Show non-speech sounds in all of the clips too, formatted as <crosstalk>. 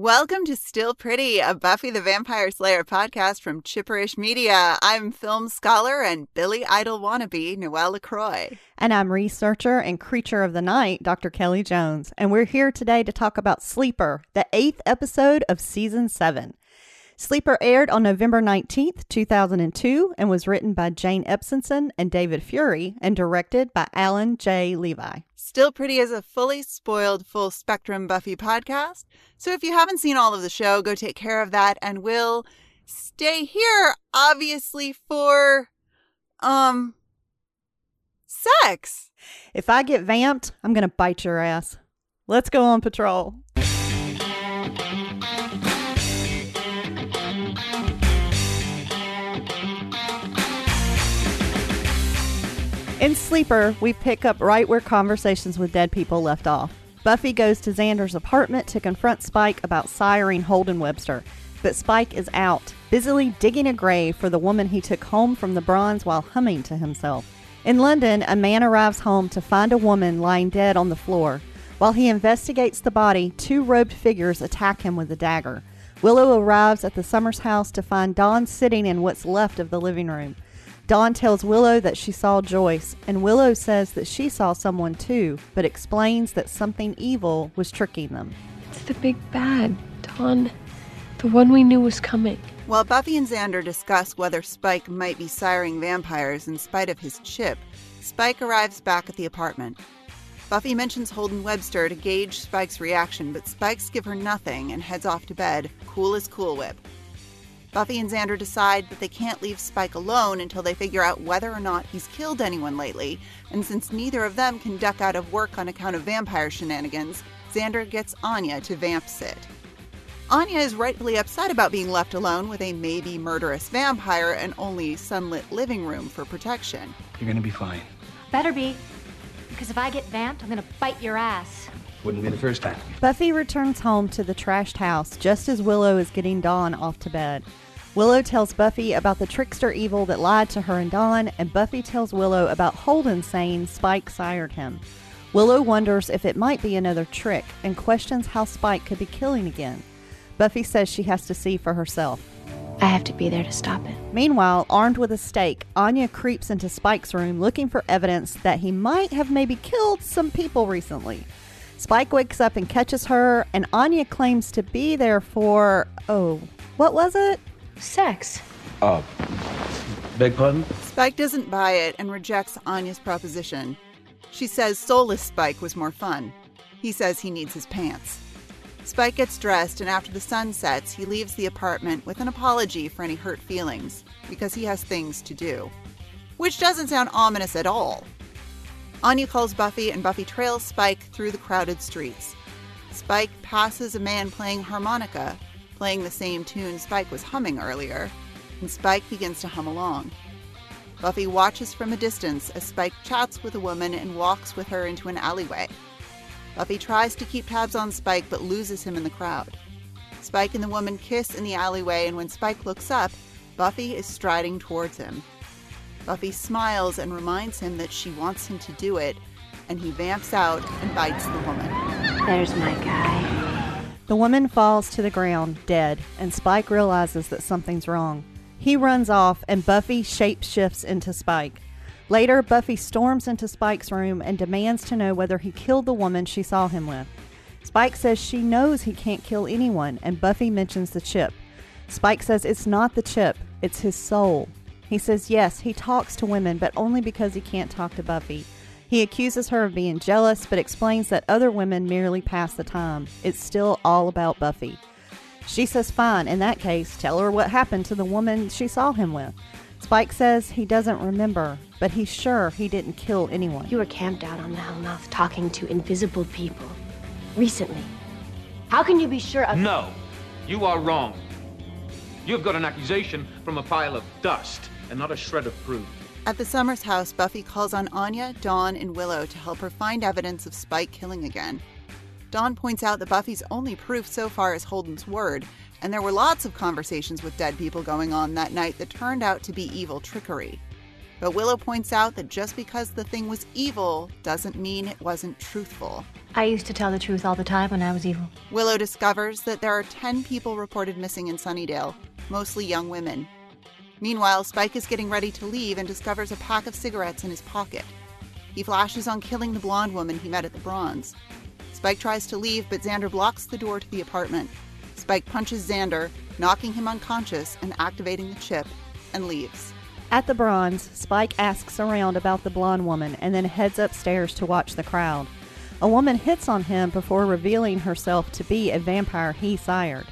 Welcome to Still Pretty, a Buffy the Vampire Slayer podcast from Chipperish Media. I'm film scholar and Billy Idol wannabe, Noelle LaCroix. And I'm researcher and creature of the night, Dr. Kelly Jones. And we're here today to talk about Sleeper, the eighth episode of season seven. Sleeper aired on November 19th, 2002, and was written by Jane Espenson and David Fury and directed by Alan J. Levi. Still Pretty is a fully spoiled, full spectrum Buffy podcast. So if you haven't seen all of the show, go take care of that and we'll stay here, obviously, for, um, sex. If I get vamped, I'm going to bite your ass. Let's go on patrol. In Sleeper, we pick up right where conversations with dead people left off. Buffy goes to Xander's apartment to confront Spike about siring Holden Webster, but Spike is out, busily digging a grave for the woman he took home from the bronze while humming to himself. In London, a man arrives home to find a woman lying dead on the floor. While he investigates the body, two robed figures attack him with a dagger. Willow arrives at the Summers house to find Dawn sitting in what's left of the living room. Dawn tells Willow that she saw Joyce, and Willow says that she saw someone too, but explains that something evil was tricking them. It's the big bad, Dawn. The one we knew was coming. While Buffy and Xander discuss whether Spike might be siring vampires in spite of his chip, Spike arrives back at the apartment. Buffy mentions Holden Webster to gauge Spike's reaction, but Spike's give her nothing and heads off to bed, cool as Cool Whip. Buffy and Xander decide that they can't leave Spike alone until they figure out whether or not he's killed anyone lately, and since neither of them can duck out of work on account of vampire shenanigans, Xander gets Anya to vamp sit. Anya is rightfully upset about being left alone with a maybe murderous vampire and only sunlit living room for protection. You're gonna be fine. Better be. Because if I get vamped, I'm gonna bite your ass. Wouldn't be the first time. Buffy returns home to the trashed house just as Willow is getting Dawn off to bed. Willow tells Buffy about the trickster evil that lied to her and Dawn, and Buffy tells Willow about Holden saying Spike sired him. Willow wonders if it might be another trick and questions how Spike could be killing again. Buffy says she has to see for herself. I have to be there to stop it. Meanwhile, armed with a stake, Anya creeps into Spike's room looking for evidence that he might have maybe killed some people recently. Spike wakes up and catches her, and Anya claims to be there for. Oh, what was it? Sex. Uh, beg pardon? Spike doesn't buy it and rejects Anya's proposition. She says soulless Spike was more fun. He says he needs his pants. Spike gets dressed, and after the sun sets, he leaves the apartment with an apology for any hurt feelings, because he has things to do. Which doesn't sound ominous at all. Anya calls Buffy, and Buffy trails Spike through the crowded streets. Spike passes a man playing harmonica, playing the same tune Spike was humming earlier, and Spike begins to hum along. Buffy watches from a distance as Spike chats with a woman and walks with her into an alleyway. Buffy tries to keep tabs on Spike but loses him in the crowd. Spike and the woman kiss in the alleyway, and when Spike looks up, Buffy is striding towards him. Buffy smiles and reminds him that she wants him to do it, and he vamps out and bites the woman. There's my guy. The woman falls to the ground, dead, and Spike realizes that something's wrong. He runs off, and Buffy shapeshifts into Spike. Later, Buffy storms into Spike's room and demands to know whether he killed the woman she saw him with. Spike says she knows he can't kill anyone, and Buffy mentions the chip. Spike says it's not the chip, it's his soul. He says yes, he talks to women, but only because he can't talk to Buffy. He accuses her of being jealous, but explains that other women merely pass the time. It's still all about Buffy. She says, fine, in that case, tell her what happened to the woman she saw him with. Spike says he doesn't remember, but he's sure he didn't kill anyone. You were camped out on the Hellmouth talking to invisible people. Recently. How can you be sure of. No, you are wrong. You've got an accusation from a pile of dust and not a shred of proof. At the Summers house, Buffy calls on Anya, Dawn, and Willow to help her find evidence of Spike killing again. Dawn points out that Buffy's only proof so far is Holden's word, and there were lots of conversations with dead people going on that night that turned out to be evil trickery. But Willow points out that just because the thing was evil doesn't mean it wasn't truthful. I used to tell the truth all the time when I was evil. Willow discovers that there are 10 people reported missing in Sunnydale, mostly young women. Meanwhile, Spike is getting ready to leave and discovers a pack of cigarettes in his pocket. He flashes on killing the blonde woman he met at the Bronze. Spike tries to leave, but Xander blocks the door to the apartment. Spike punches Xander, knocking him unconscious and activating the chip, and leaves. At the bronze, Spike asks around about the blonde woman and then heads upstairs to watch the crowd. A woman hits on him before revealing herself to be a vampire he sired.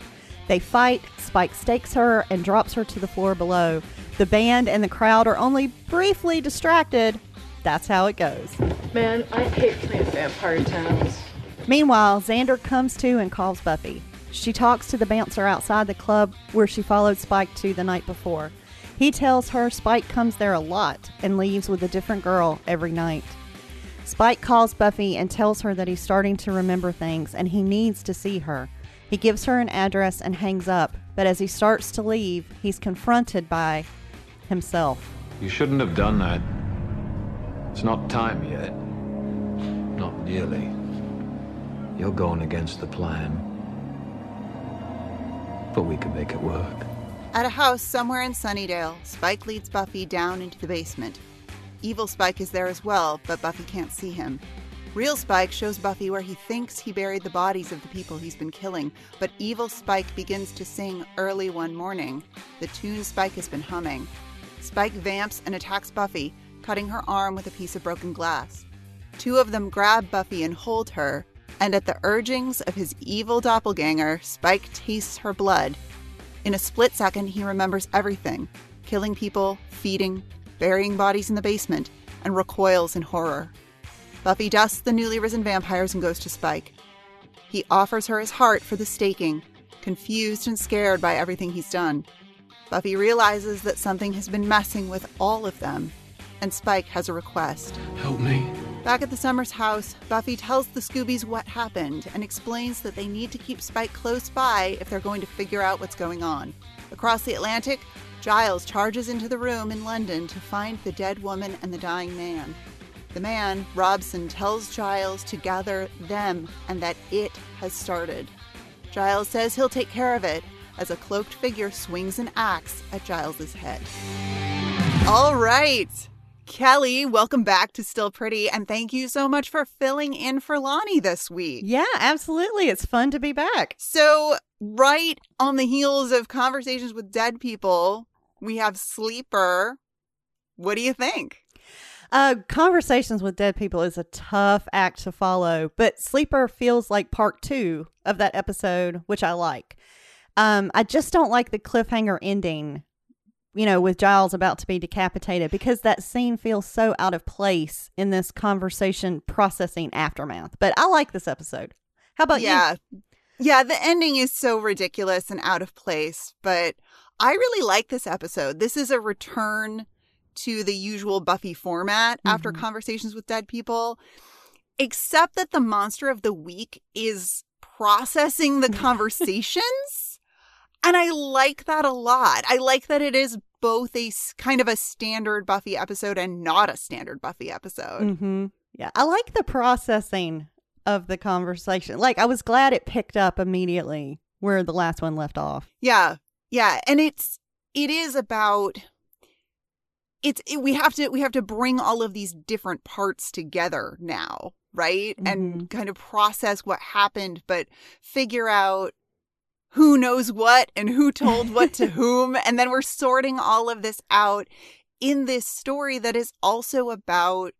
They fight, Spike stakes her and drops her to the floor below. The band and the crowd are only briefly distracted. That's how it goes. Man, I hate playing Vampire Towns. Meanwhile, Xander comes to and calls Buffy. She talks to the bouncer outside the club where she followed Spike to the night before. He tells her Spike comes there a lot and leaves with a different girl every night. Spike calls Buffy and tells her that he's starting to remember things and he needs to see her. He gives her an address and hangs up, but as he starts to leave, he's confronted by himself. You shouldn't have done that. It's not time yet. Not nearly. You're going against the plan. But we can make it work. At a house somewhere in Sunnydale, Spike leads Buffy down into the basement. Evil Spike is there as well, but Buffy can't see him. Real Spike shows Buffy where he thinks he buried the bodies of the people he's been killing, but Evil Spike begins to sing early one morning, the tune Spike has been humming. Spike vamps and attacks Buffy, cutting her arm with a piece of broken glass. Two of them grab Buffy and hold her, and at the urgings of his evil doppelganger, Spike tastes her blood. In a split second, he remembers everything killing people, feeding, burying bodies in the basement, and recoils in horror. Buffy dusts the newly risen vampires and goes to Spike. He offers her his heart for the staking, confused and scared by everything he's done. Buffy realizes that something has been messing with all of them, and Spike has a request. Help me. Back at the Summers house, Buffy tells the Scoobies what happened and explains that they need to keep Spike close by if they're going to figure out what's going on. Across the Atlantic, Giles charges into the room in London to find the dead woman and the dying man. The man, Robson, tells Giles to gather them and that it has started. Giles says he'll take care of it as a cloaked figure swings an axe at Giles's head. All right. Kelly, welcome back to Still Pretty, and thank you so much for filling in for Lani this week. Yeah, absolutely. It's fun to be back. So, right on the heels of conversations with dead people, we have Sleeper. What do you think? Uh, conversations with dead people is a tough act to follow, but Sleeper feels like part two of that episode, which I like. Um, I just don't like the cliffhanger ending, you know, with Giles about to be decapitated because that scene feels so out of place in this conversation processing aftermath. But I like this episode. How about yeah. Yeah, the ending is so ridiculous and out of place, but I really like this episode. This is a return to the usual Buffy format after Mhm. conversations with dead people, except that the monster of the week is processing the <laughs> conversations. and I like that a lot. I like that it is both a kind of a standard Buffy episode and not a standard Buffy episode. Mm-hmm. Yeah, I like the processing of the conversation. Like, I was glad it picked up immediately where the last one left off. Yeah. Yeah, and it's it is about it's it, we have to we have to bring all of these different parts together now, right? And kind of process what happened but figure out who knows what and who told what to <laughs> whom and then we're sorting all of this out in this story that is also about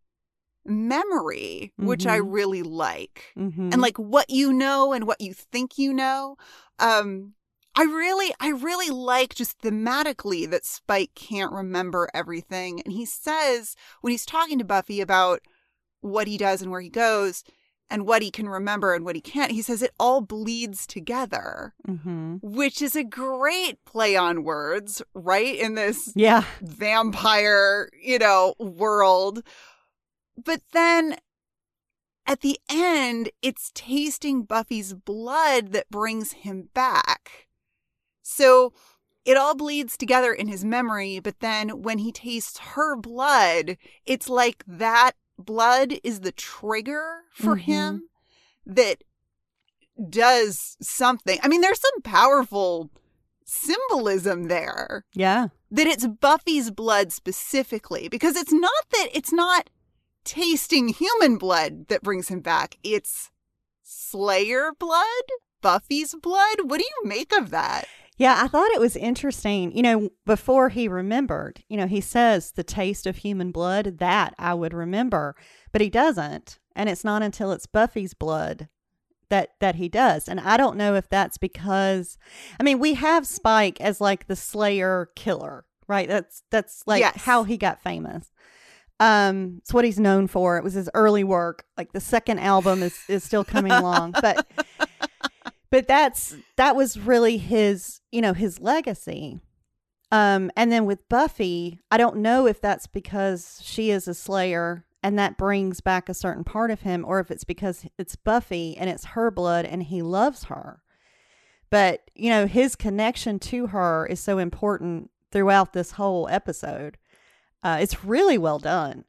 memory, which I Mhm. really like Mm-hmm. and like what you know and what you think you know. Um I really I really like just thematically that Spike can't remember everything and he says when he's talking to Buffy about what he does and where he goes and what he can remember and what he can't he says it all bleeds together mm-hmm. which is a great play on words right in this Yeah. vampire, you know, world. But then at the end, it's tasting Buffy's blood that brings him back. So it all bleeds together in his memory, but then when he tastes her blood, it's like that blood is the trigger for Mhm. him. that does something. I mean, there's some powerful symbolism there Yeah. that it's Buffy's blood specifically because it's not that it's not tasting human blood that brings him back. It's Slayer blood, Buffy's blood. What do you make of that? Yeah, I thought it was interesting. You know, before he remembered, you know, he says the taste of human blood, that I would remember, but he doesn't. And it's not until it's Buffy's blood that that he does. And I don't know if that's because I mean, we have Spike as like the Slayer killer, right? That's that's like Yes. how he got famous. Um, it's what he's known for. It was his early work. Like the second album is is still coming along, but <laughs> <laughs> but that's that was really his you know his legacy. Um and then with buffy i don't know if that's because she is a slayer and that brings back a certain part of him or if it's because it's buffy and it's her blood and he loves her. But you know his connection to her is so important throughout this whole episode. Uh it's really well done.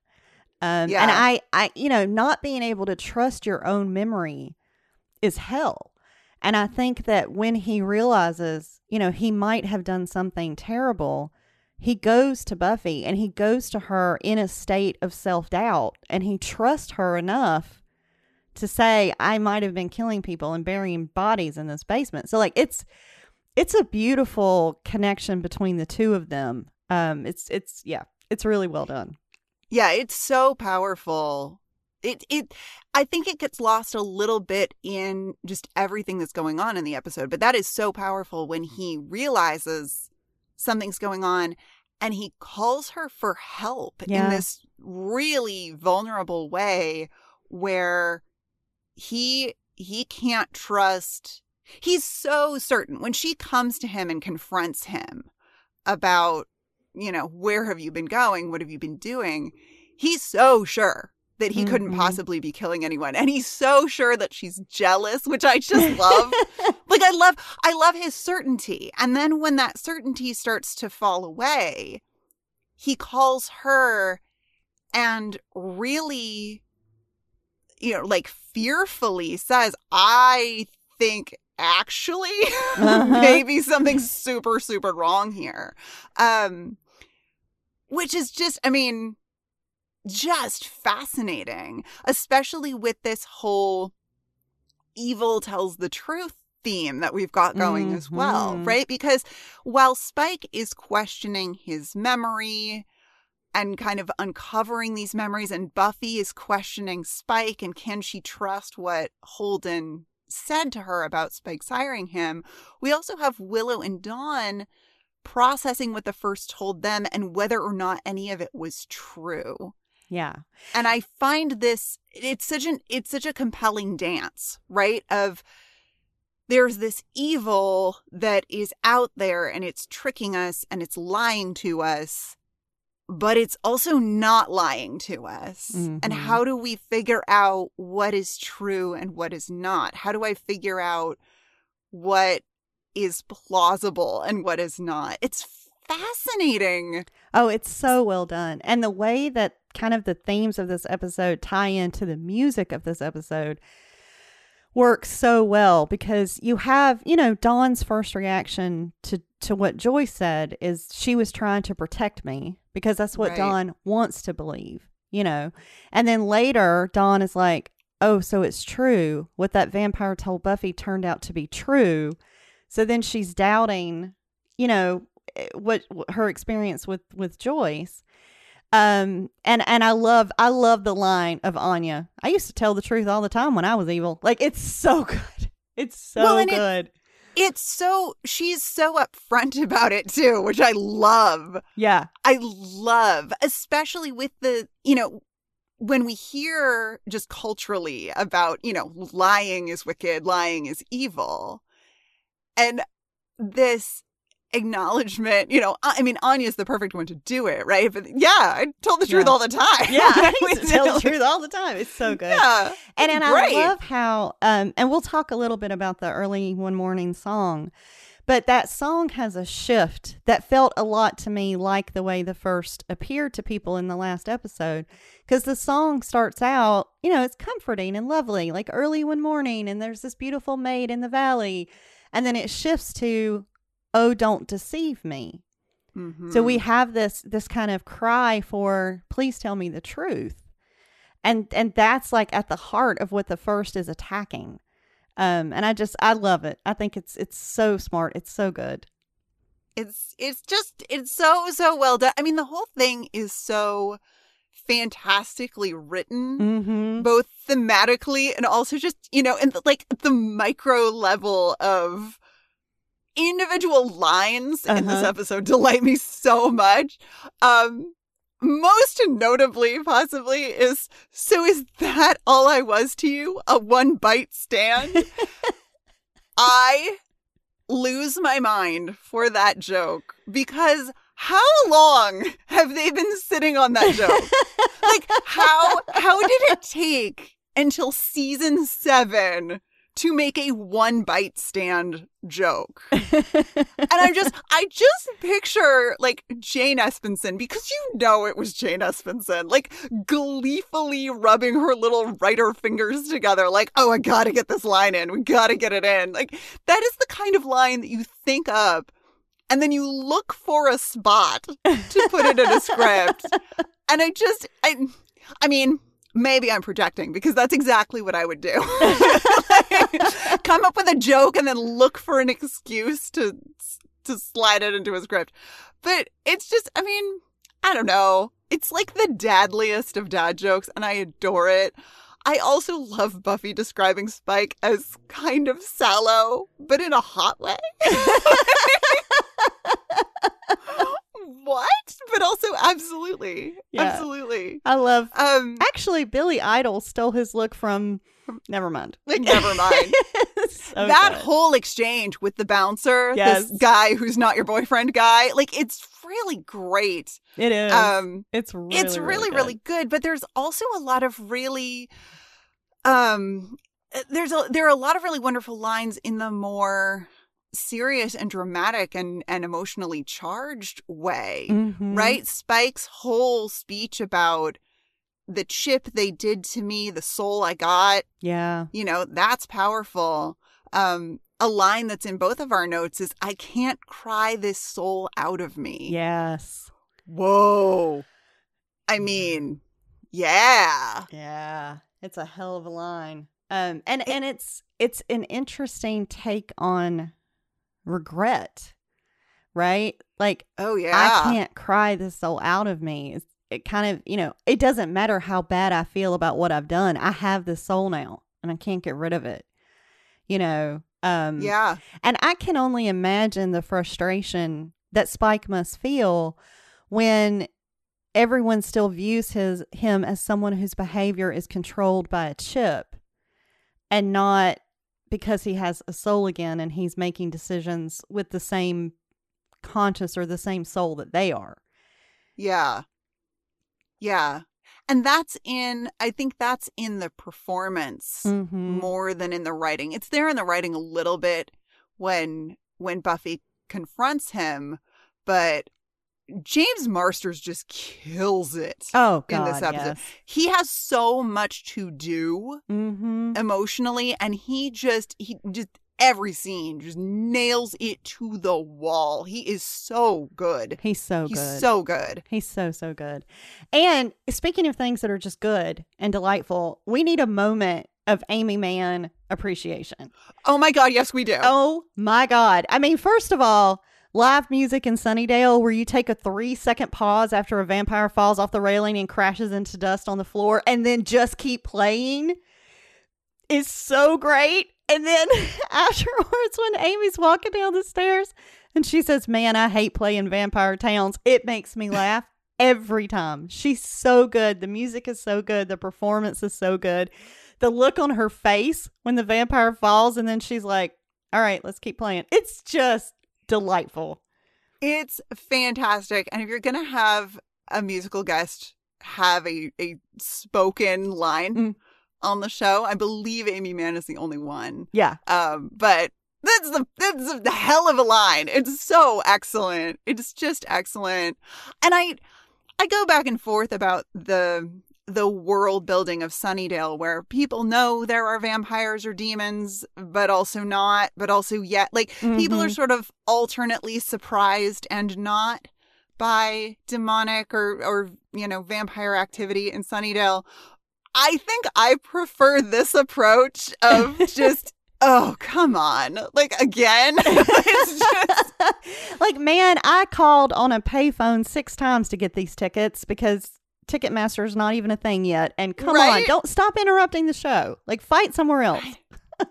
Um Yeah. and i i you know not being able to trust your own memory is hell and I think that when he realizes, you know, he might have done something terrible, he goes to Buffy and he goes to her in a state of self doubt and he trusts her enough to say, I might have been killing people and burying bodies in this basement. So like it's it's a beautiful connection between the two of them. Um it's it's yeah, it's really well done. Yeah, it's so powerful. It it I think it gets lost a little bit in just everything that's going on in the episode, but that is so powerful when mm-hmm. he realizes something's going on and he calls her for help in this really vulnerable way where he he can't trust he's so certain when she comes to him and confronts him about you know where have you been going? What have you been doing? He's so sure that he couldn't Mhm. possibly be killing anyone and he's so sure that she's jealous which i just love <laughs> like i love i love his certainty and then when that certainty starts to fall away he calls her and really you know like fearfully says i think actually <laughs> Uh-huh. maybe something's super super wrong here um which is just i mean just fascinating especially with this whole evil tells the truth theme that we've got going as well Mhm. right because while spike is questioning his memory and kind of uncovering these memories and buffy is questioning spike and can she trust what holden said to her about spike siring him we also have willow and dawn processing what the first told them and whether or not any of it was true Yeah. and i find this it's such an it's such a compelling dance right of there's this evil that is out there and it's tricking us and it's lying to us but it's also not lying to us and Mhm. how do we figure out what is true and what is not how do i figure out what is plausible and what is not it's fascinating Oh, it's so well done. And the way that kind of the themes of this episode tie into the music of this episode works so well because you have, you know, Dawn's first reaction to to what Joyce said is she was trying to protect me because that's what Right. Dawn wants to believe, you know. And then later Dawn is like, "Oh, so it's true. What that vampire told Buffy turned out to be true." So then she's doubting, you know, eh, what, what her experience with with Joyce. Um and and I love I love the line of Anya. I used to tell the truth all the time when I was evil. Like it's so <laughs> good. It's so Well, and it- good. it's so she's so upfront <laughs> about it too which i love yeah. I love, especially with the, you know, when we hear just culturally about, you know, lying is wicked, lying is evil. And this acknowledgement. You know, I mean, Anya's the perfect one to do it, right? But yeah, I told the truth Yeah. all the time. Yeah, <laughs> I tell the truth all the time. It's so good. Yeah, and and great. I love how um and we'll talk a little bit about the early one morning song. But that song has a shift that felt a lot to me like the way the first appeared to people in the last episode. Because the song starts out, you know, it's comforting and lovely, like early one morning, and there's this beautiful maid in the valley. And then it shifts to, oh, don't deceive me. Mhm. So we have this this kind of cry for please tell me the truth. And and that's like at the heart of what the first is attacking. Um and I just I love it. I think it's it's so smart. It's so good. it's it's just it's so so well done. I mean, the whole thing is so fantastically written. Mhm. both thematically and also just you know and like the micro level of individual lines in this Uh-huh. episode delight me so much. Um most notably possibly is so is that all i was to you? A one bite stand? <laughs> I lose my mind for that joke because how long have they been sitting on that joke? Like how how did it take until season seven to make a one bite stand joke. <laughs> And i'm just i just picture like jane espenson because you know it was jane espenson like gleefully rubbing her little writer fingers together like oh i gotta get this line in. We gotta get it in. Like that is the kind of line that you think up and then you look for a spot to put it in a script. <laughs> And I just I I mean maybe I'm projecting because that's exactly what I would do. Like, <laughs> <laughs> come up with a joke and then look for an excuse to to slide it into a script. But it's just I mean, I don't know. It's like the dadliest of dad jokes and I adore it. I also love Buffy describing Spike as kind of sallow, but in a hot way. <laughs> what? But also absolutely. Yeah. Absolutely. I love Um actually Billy Idol stole his look from never mind. like <laughs> never mind. <laughs> So that good. whole exchange with the bouncer, Yes. this guy who's not your boyfriend guy, like it's really great. it is. Um it's really it's really really good. good but there's also a lot of really um there's a there are a lot of really wonderful lines in the more serious and dramatic and and emotionally charged way Mhm. right spike's whole speech about the chip they did to me the soul i got Yeah. you know that's powerful um a line that's in both of our notes is i can't cry this soul out of me Yes. Whoa. I mean, yeah. Yeah, it's a hell of a line. Um, and and it's it's an interesting take on regret, right? Like Oh yeah. I can't cry this soul out of me. It's, it kind of you know it doesn't matter how bad I feel about what I've done. I have this soul now, and I can't get rid of it. You know. Um, Yeah. and I can only imagine the frustration that Spike must feel when everyone still views his him as someone whose behavior is controlled by a chip and not because he has a soul again and he's making decisions with the same conscious or the same soul that they are. Yeah. Yeah. And that's in I think that's in the performance Mhm. more than in the writing. It's there in the writing a little bit when when Buffy confronts him, but James Marsters just kills it Oh in this episode. yes. He has so much to do Mm-hmm. emotionally and he just he just every scene just nails it to the wall he is so good He's so he's good. so good He's so so good. And speaking of things that are just good and delightful, we need a moment of Aimee Mann appreciation. oh my god yes we do Oh my god. I mean, first of all, live music in Sunnydale where you take a 3 second pause after a vampire falls off the railing and crashes into dust on the floor and then just keep playing is so great. And then <laughs> afterwards when Aimee's walking down the stairs and she says, "Man, I hate playing Vampire Towns." It makes me laugh every time. She's so good. The music is so good. The performance is so good. The look on her face when the vampire falls and then she's like, "All right, let's keep playing." It's just delightful. It's fantastic. And if you're going to have a musical guest have a, a spoken line Mm. on the show, I believe Aimee Mann is the only one. Yeah. Um, but that's the that's the hell of a line. It's so excellent. It's just excellent. And I I go back and forth about the the world building of Sunnydale where people know there are vampires or demons, but also not, but also yet like people are Mhm. sort of alternately surprised and not by demonic or or you know vampire activity in Sunnydale. I think I prefer this approach of just <laughs> oh come on like again <laughs> it's just <laughs> like, man, I called on a payphone six times to get these tickets because Ticketmaster is not even a thing yet. And come on, don't stop interrupting the show. Like, fight somewhere else.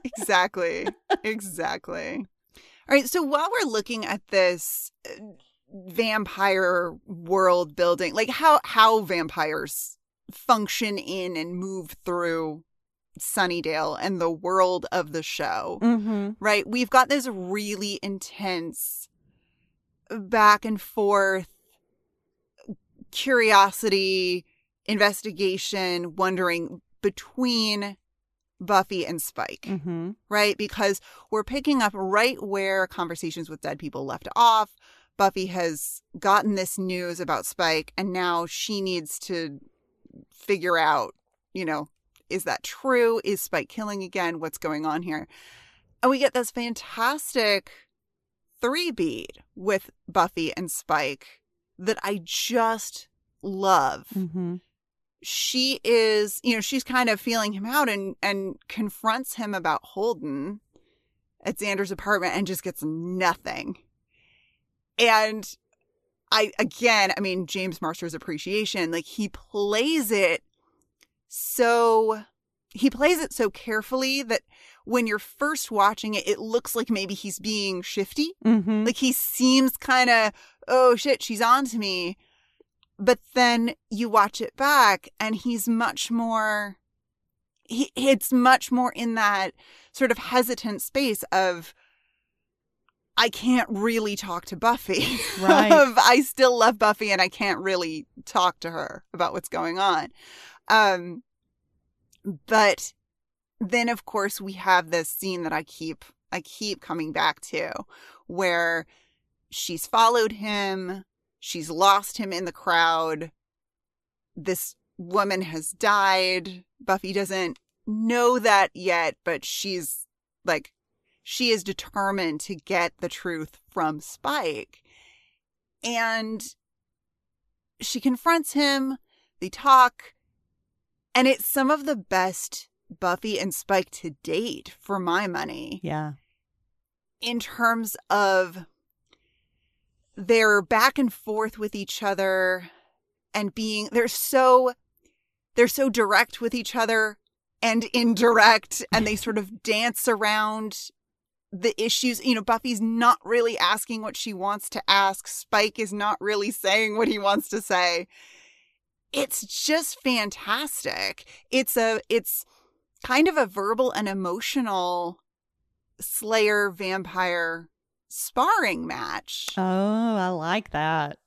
exactly <laughs> exactly all right so while we're looking at this uh, vampire world building like how how vampires function in and move through Sunnydale and the world of the show Mm-hmm. right? We've got this really intense back and forth curiosity, investigation, wondering between Buffy and Spike, Mm-hmm. right? Because we're picking up right where conversations with dead people left off. Buffy has gotten this news about Spike, and now she needs to figure out, you know, is that true? Is Spike killing again? What's going on here? And we get this fantastic three beat with Buffy and Spike that I just love. Mm-hmm. She is, you know, she's kind of feeling him out and and confronts him about Holden at Xander's apartment and just gets nothing. And I again, I mean James Marsters appreciation, like he plays it so he plays it so carefully that when you're first watching it, it looks like maybe he's being shifty. Mm-hmm. Like he seems kind of, oh shit, she's on to me. But then you watch it back and he's much more, he, it's much more in that sort of hesitant space of, I can't really talk to Buffy. Right. <laughs> I still love Buffy and I can't really talk to her about what's going on. Um, but then of course we have this scene that I keep I keep coming back to where she's followed him, she's lost him in the crowd. This woman has died. Buffy doesn't know that yet, but she's like she is determined to get the truth from Spike. And she confronts him, they talk, and it's some of the best Buffy and Spike to date for my money Yeah. in terms of their back and forth with each other and being they're so they're so direct with each other and indirect and they sort of dance around the issues. You know buffy's not really asking what she wants to ask. Spike is not really saying what he wants to say. It's just fantastic. It's a it's kind of a verbal and emotional slayer vampire sparring match Oh, I like that.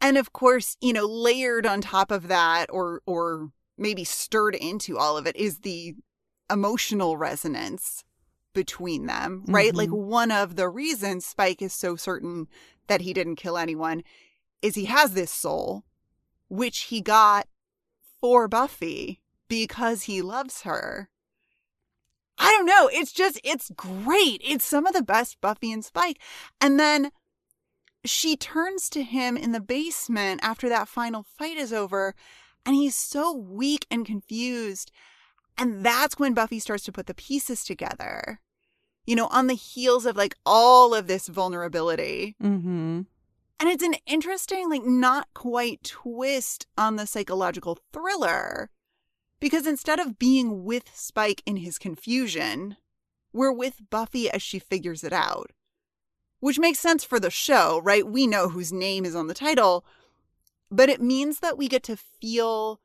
and of course you know layered on top of that or or maybe stirred into all of it is the emotional resonance between them right Mhm. like one of the reasons spike is so certain that he didn't kill anyone is he has this soul which he got for buffy because he loves her i don't know it's just it's great it's some of the best buffy and spike and then she turns to him in the basement after that final fight is over, and he's so weak and confused. And that's when Buffy starts to put the pieces together. You know, on the heels of like all of this vulnerability. Mm-hmm. And it's an interesting, like, not quite twist on the psychological thriller. Because instead of being with Spike in his confusion, we're with Buffy as she figures it out. Which makes sense for the show, right? We know whose name is on the title, but it means that we get to feel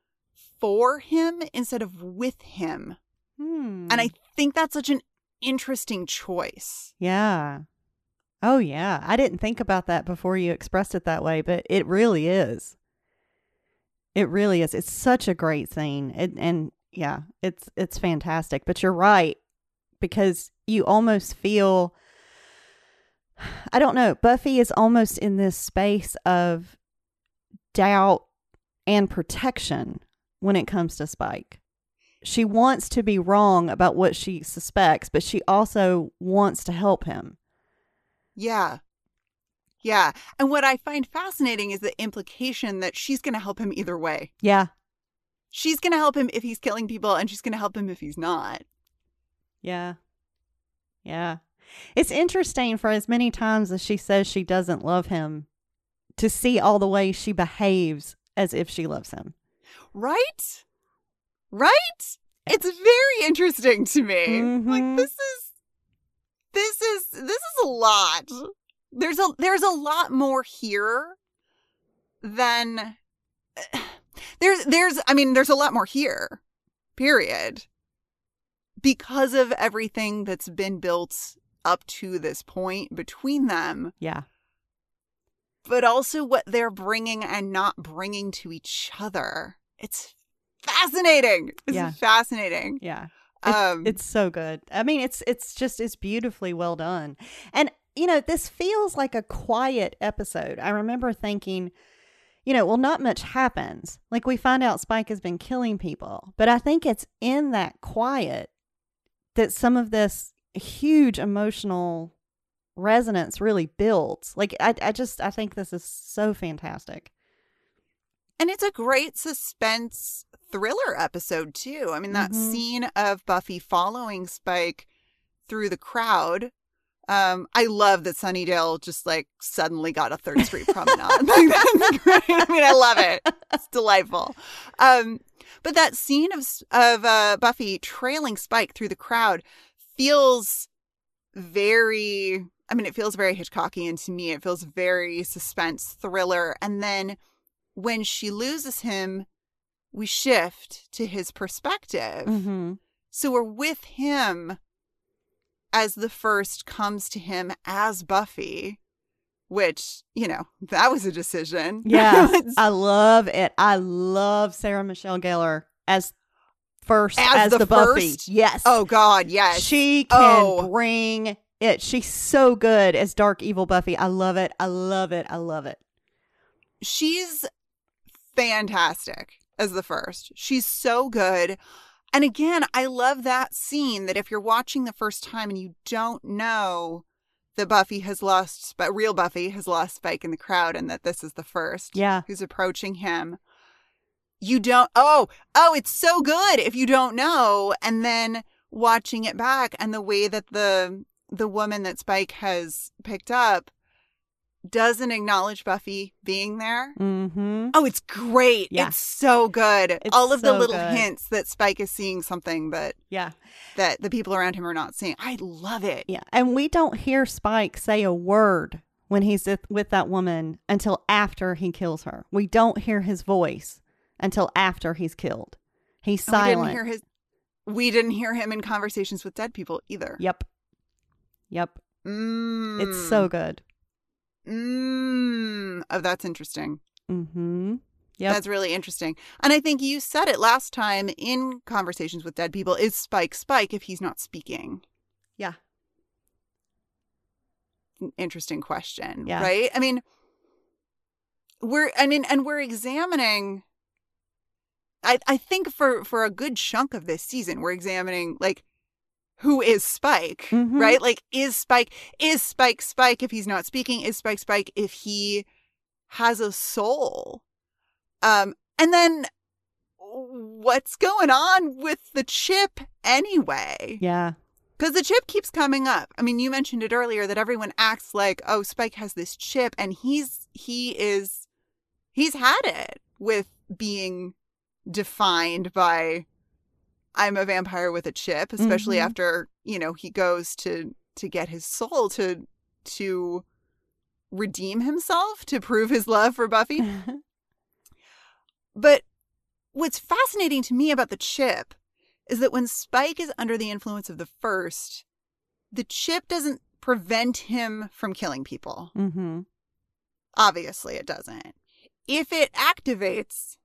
for him instead of with him. Hmm. And I think that's such an interesting choice. yeah. Oh yeah, I didn't think about that before you expressed it that way, but it really is. It really is. It's such a great scene. It, and yeah, it's it's fantastic. But you're right because you almost feel I don't know, Buffy is almost in this space of doubt and protection when it comes to Spike. She wants to be wrong about what she suspects, but she also wants to help him. Yeah. Yeah. And what I find fascinating is the implication that she's going to help him either way. Yeah. She's going to help him if he's killing people, and she's going to help him if he's not. Yeah. Yeah. It's interesting for as many times as she says she doesn't love him to see all the ways she behaves as if she loves him. Right? Right? It's very interesting to me. Mhm. Like this is this is this is a lot. There's a there's a lot more here than <sighs> there's there's I mean there's a lot more here. Period. Because of everything that's been built up to this point between them, Yeah. but also what they're bringing and not bringing to each other. It's fascinating. It's Yeah. fascinating. Yeah. It- Um, it's so good. I mean, it's it's just it's beautifully well done. And you know, this feels like a quiet episode. I remember thinking, you know, well not much happens. Like we find out Spike has been killing people, but I think it's in that quiet that some of this huge emotional resonance really builds. Like I I just I think this is so fantastic. And it's a great suspense thriller episode too. I mean that Mhm. scene of Buffy following Spike through the crowd. Um, I love that Sunnydale just like suddenly got a Third Street promenade. <laughs> Like, that's <laughs> great. I mean, I love it. It's delightful. Um, but that scene of of uh, Buffy trailing Spike through the crowd feels very. I mean, it feels very Hitchcockian to me. It feels very suspense thriller. And then when she loses him, we shift to his perspective. Mm-hmm. So we're with him as the first comes to him as Buffy, which, you know, that was a decision. <laughs> Yeah, I love it. I love Sarah Michelle Gellar as first As as, the the, Buffy. first? Yes. oh, God, yes. she can Oh. bring it. She's so good as dark evil Buffy. I love it. I love it. I love it. She's fantastic as the first. She's so good. And again, I love that scene that if you're watching the first time and you don't know that Buffy has lost, but real Buffy has lost Spike in the crowd and that this is the first Yeah. who's approaching him, you don't, oh, oh, it's so good if you don't know. And then watching it back and the way that the, the woman that Spike has picked up doesn't acknowledge Buffy being there. Mm-hmm. Oh, it's great. Yeah. It's so good. It's All of the little good. hints that Spike is seeing something that Yeah. that the people around him are not seeing. I love it. Yeah. And we don't hear Spike say a word when he's with- that woman until after he kills her. We don't hear his voice until after he's killed. He's And We silent. didn't hear his we didn't hear him in conversations with dead people either. Yep. Yep. Mm. It's so good. Mm. Oh, that's interesting. Mm-hmm. Yep. That's really interesting. And I think you said it last time in conversations with dead people is Spike Spike if he's not speaking? yeah. Interesting question, Yeah. right? I mean, we're I mean, and we're examining. I I think for for a good chunk of this season, we're examining like who is Spike, Mhm. right? Like, is Spike is Spike Spike if he's not speaking? Is Spike Spike if he has a soul? Um, and then what's going on with the chip anyway? Yeah. Because the chip keeps coming up. I mean, you mentioned it earlier that everyone acts like, oh, Spike has this chip, and he's he is he's had it with being defined by I'm a vampire with a chip, especially Mhm. after, you know, he goes to to get his soul to to redeem himself to prove his love for Buffy. <laughs> But what's fascinating to me about the chip is that when Spike is under the influence of the first, the chip doesn't prevent him from killing people? Mm-hmm. Obviously, it doesn't. If it activates,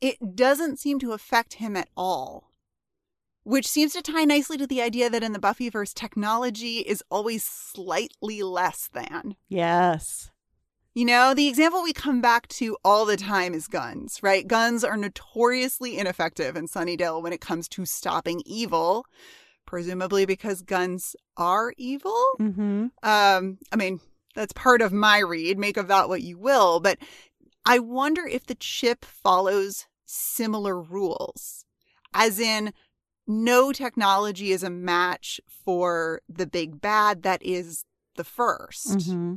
it doesn't seem to affect him at all. Which seems to tie nicely to the idea that in the Buffyverse, technology is always slightly less than. Yes. You know, the example we come back to all the time is guns, right? Guns are notoriously ineffective in Sunnydale when it comes to stopping evil, presumably because guns are evil. Mm-hmm. Um, I mean, that's part of my read. Make of that what you will. But I wonder if the chip follows similar rules, as in, no technology is a match for the big bad that is the 1st Mm-hmm.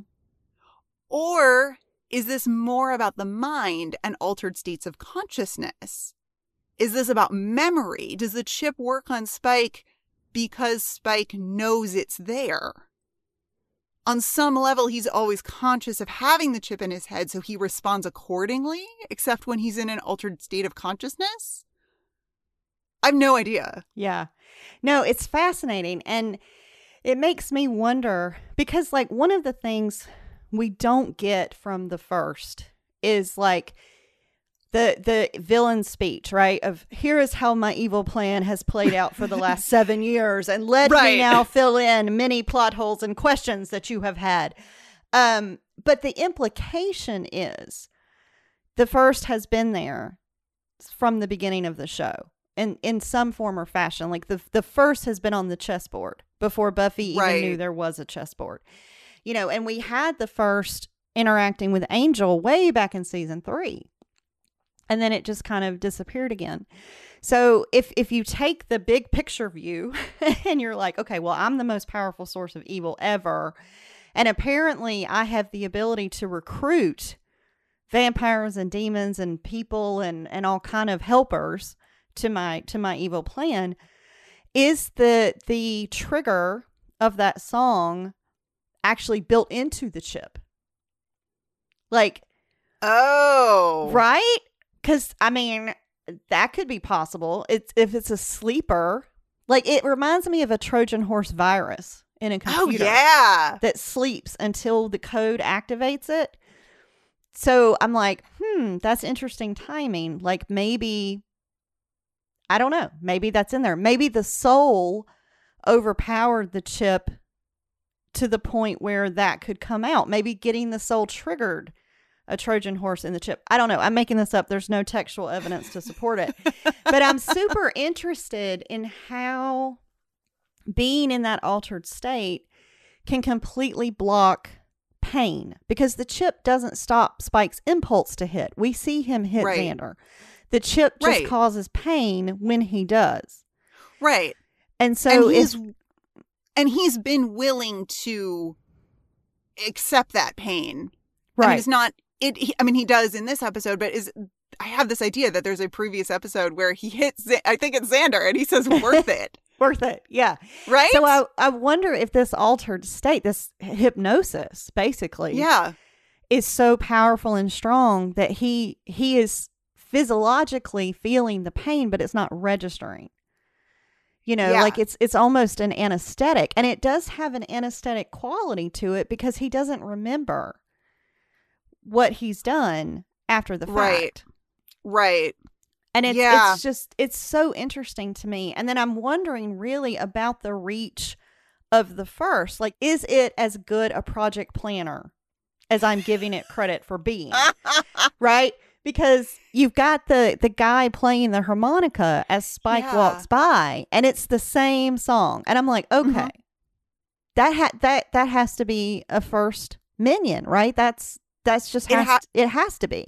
Or is this more about the mind and altered states of consciousness? Is this about memory? Does the chip work on Spike because Spike knows it's there? On some level, he's always conscious of having the chip in his head, so he responds accordingly, except when he's in an altered state of consciousness? I have no idea. Yeah. No, it's fascinating. And it makes me wonder because, like, one of the things we don't get from the first is like the the villain speech, right? Of here is how my evil plan has played out for the last <laughs> seven years, and let Right. me now fill in many plot holes and questions that you have had. Um, but the implication is the first has been there from the beginning of the show in in some form or fashion. Like the the first has been on the chessboard before Buffy even Right. knew there was a chessboard. You know, and we had the first interacting with Angel way back in season three. And then it just kind of disappeared again. So if if you take the big picture view <laughs> and you're like, okay, well, I'm the most powerful source of evil ever, and apparently I have the ability to recruit vampires and demons and people and and all kind of helpers to my to my evil plan is the the trigger of that song actually built into the chip like Oh. right because i mean that could be possible it's if it's a sleeper like it reminds me of a trojan horse virus in a Oh, computer yeah. that sleeps until the code activates it. So I'm like, hmm, that's interesting timing. Like maybe, I don't know, maybe that's in there. Maybe the soul overpowered the chip to the point where that could come out. Maybe getting the soul triggered a Trojan horse in the chip. I don't know. I'm making this up. There's no textual evidence to support it. but I'm super interested in how being in that altered state can completely block pain because the chip doesn't stop Spike's impulse to hit. We see him hit Right. Xander. The chip just Right. causes pain when he does. Right. And so and if and he's been willing to accept that pain. I mean, right. it's not it. He, I mean, he does in this episode, but is I have this idea that there's a previous episode where he hits. I think it's Xander, and he says, "Worth it." <laughs> worth it. Yeah. Right. So I I wonder if this altered state, this hypnosis basically yeah. is so powerful and strong that he he is physiologically feeling the pain but it's not registering you know Yeah. like it's it's almost an anesthetic and it does have an anesthetic quality to it because he doesn't remember what he's done after the fact Right. Right. and it's Yeah. it's just it's so interesting to me. And then I'm wondering really about the reach of the first. Like, is it as good a project planner as I'm giving it credit for being? <laughs> right? Because you've got the the guy playing the harmonica as Spike Yeah. walks by, and it's the same song. And I'm like, okay, Mhm. that ha- that that has to be a first minion, right? That's that's just It has ha- it has to be.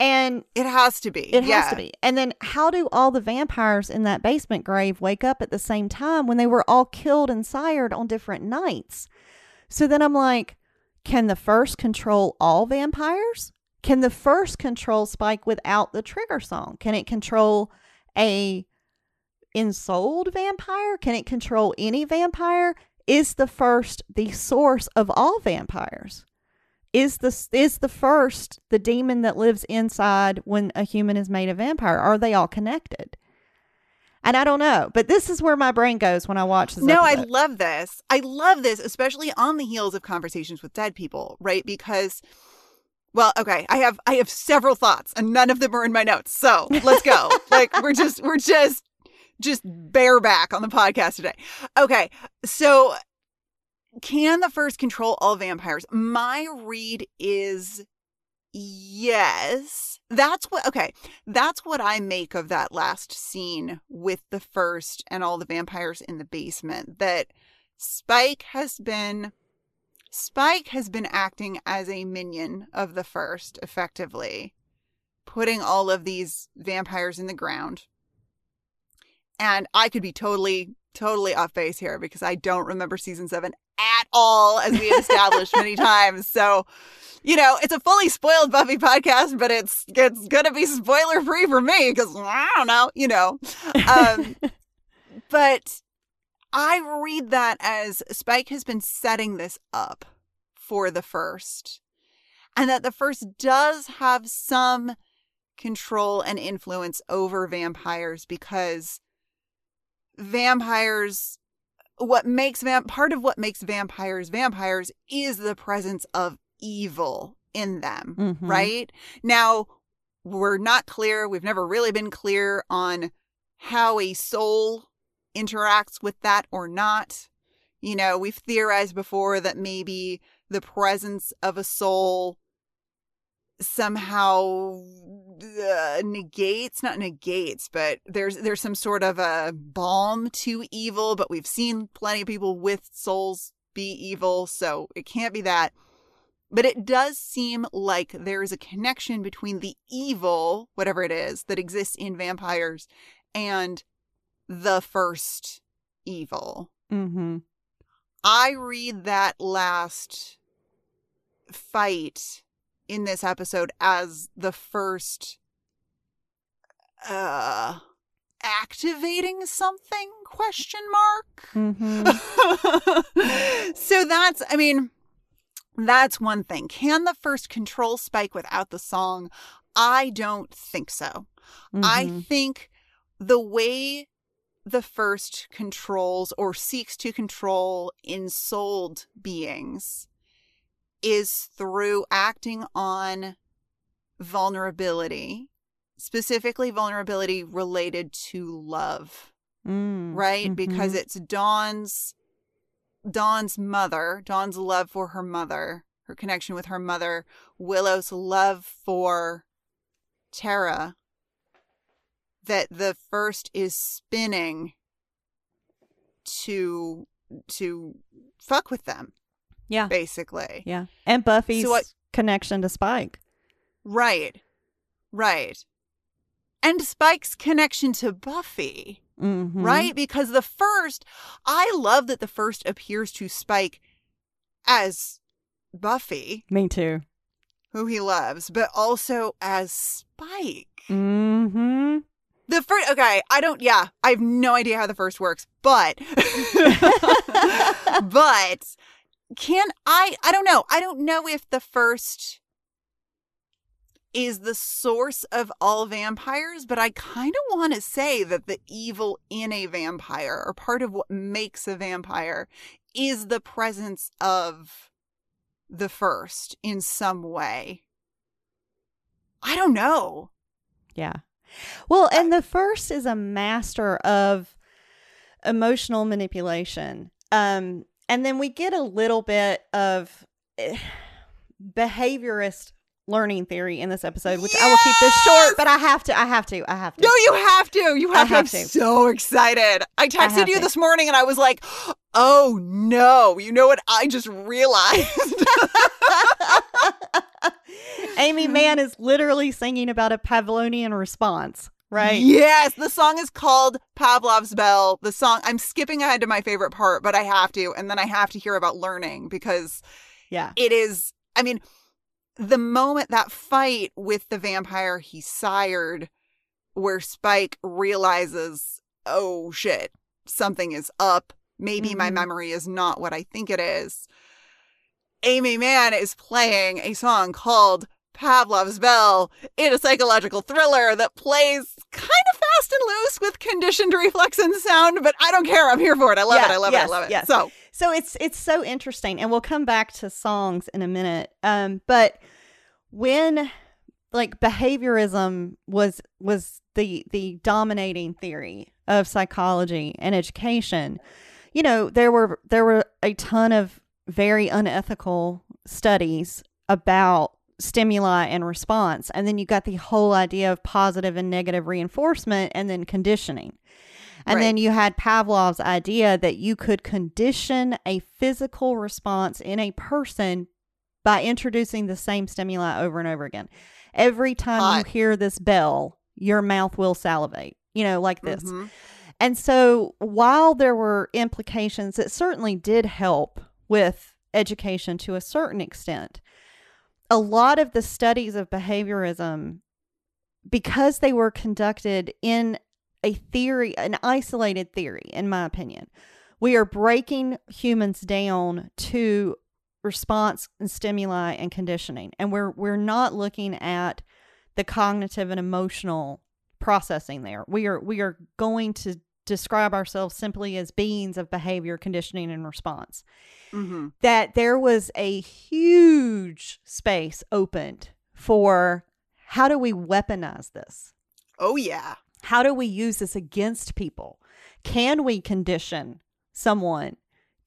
And It has to be. it yeah. has to be. And then how do all the vampires in that basement grave wake up at the same time when they were all killed and sired on different nights? So then I'm like, can the first control all vampires? Can the first control Spike without the trigger song? Can it control a ensouled vampire? Can it control any vampire? Is the first the source of all vampires? Is the is the first the demon that lives inside when a human is made a vampire? Are they all connected? And I don't know, but this is where my brain goes when I watch this. No, I love this. I love this, especially on the heels of conversations with dead people, right? Because well, okay, I have I have several thoughts and none of them are in my notes. So, let's go. <laughs> like we're just we're just just bareback on the podcast today. Okay. So, can the first control all vampires? My read is yes. That's what okay. That's what I make of that last scene with the first and all the vampires in the basement that Spike has been Spike has been acting as a minion of the first effectively, putting all of these vampires in the ground. And I could be totally totally off base here because I don't remember season 7 at all as we have established many <laughs> times. So, you know, it's a fully spoiled Buffy podcast, but it's it's going to be spoiler free for me cuz I don't know, you know. Um <laughs> but I read that as Spike has been setting this up for the first, and that the first does have some control and influence over vampires because vampires what makes vamp part of what makes vampires vampires is the presence of evil in them Mhm. right now we're not clear we've never really been clear on how a soul interacts with that or not. You know we've theorized before that maybe the presence of a soul somehow uh, negates not negates but there's there's some sort of a balm to evil but we've seen plenty of people with souls be evil so it can't be that. But it does seem like there is a connection between the evil whatever it is that exists in vampires and the first evil Mhm. I read that last fight in this episode as the first uh activating something question mark Mhm. <laughs> so that's i mean that's one thing can the first control spike without the song i don't think so I Mhm. think the way the first controls or seeks to control ensouled beings is through acting on vulnerability, specifically vulnerability related to love, Mm. right? Because Mhm. it's Dawn's Dawn's mother, Dawn's love for her mother, her connection with her mother, Willow's love for Tara that the first is spinning to to fuck with them yeah, basically. Yeah, and Buffy's So connection to Spike. right. Right. And spike's connection to buffy. Mhm. right? Because the first i love that the first appears to spike as buffy. Me too. who he loves but also as spike. Mm-hmm. The first, okay, I don't, yeah, I have no idea how the first works, but, <laughs> but can I, I don't know. I don't know if the first is the source of all vampires, but I kind of want to say that the evil in a vampire or part of what makes a vampire is the presence of the first in some way. I don't know. Yeah. Well, and the first is a master of emotional manipulation. Um, and then we get a little bit of eh, behaviorist learning theory in this episode, which I will keep this short, but I have to, I have to, I have to. No, you have to. You have I to. have I'm to. so excited. I texted have you to. this morning and I was like, oh no. You know what I just realized? <laughs> Aimee Mann is literally singing about a Pavlovian response, right? Yes. The song is called Pavlov's Bell. The song, I'm skipping ahead to my favorite part, but I have to. And then I have to hear about learning because Yeah. it is, I mean, the moment that fight with the vampire he sired, where Spike realizes, oh shit, something is up. Maybe my Mhm. memory is not what I think it is. Aimee Mann is playing a song called Pavlov's Bell in a psychological thriller that plays kind of fast and loose with conditioned reflex and sound, but I don't care. I'm here for it. I love Yeah, it. I love yes, it. I love it. yes. So, So it's it's so interesting, and we'll come back to songs in a minute. Um, but when like behaviorism was was the the dominating theory of psychology and education, you know there were there were a ton of very unethical studies about stimuli and response, and then you got the whole idea of positive and negative reinforcement, and then conditioning. And Right. then you had Pavlov's idea that you could condition a physical response in a person by introducing the same stimuli over and over again. Every time you hear this bell, your mouth will salivate, you know, like this. mhm. And so while there were implications, it certainly did help with education to a certain extent. A lot of the studies of behaviorism, because they were conducted in a theory, an isolated theory, in my opinion, we are breaking humans down to response and stimuli and conditioning. And we're we're not looking at the cognitive and emotional processing there. We are we are going to describe ourselves simply as beings of behavior, conditioning, and response. Mhm. That there was a huge space opened for how do we weaponize this? Oh, yeah. How do we use this against people? Can we condition someone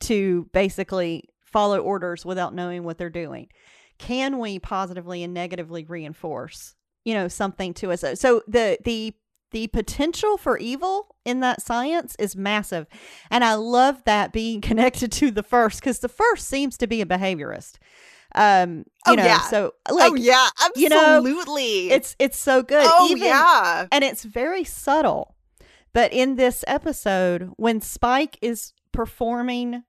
to basically follow orders without knowing what they're doing? Can we positively and negatively reinforce, you know, something to us? So the the the potential for evil in that science is massive. And I love that being <laughs> connected to the first because the first seems to be a behaviorist. Um, you Oh, know, yeah. so like oh, yeah. you know, Absolutely. it's it's so good. oh, Even- yeah. and it's very subtle. But in this episode, when Spike is performing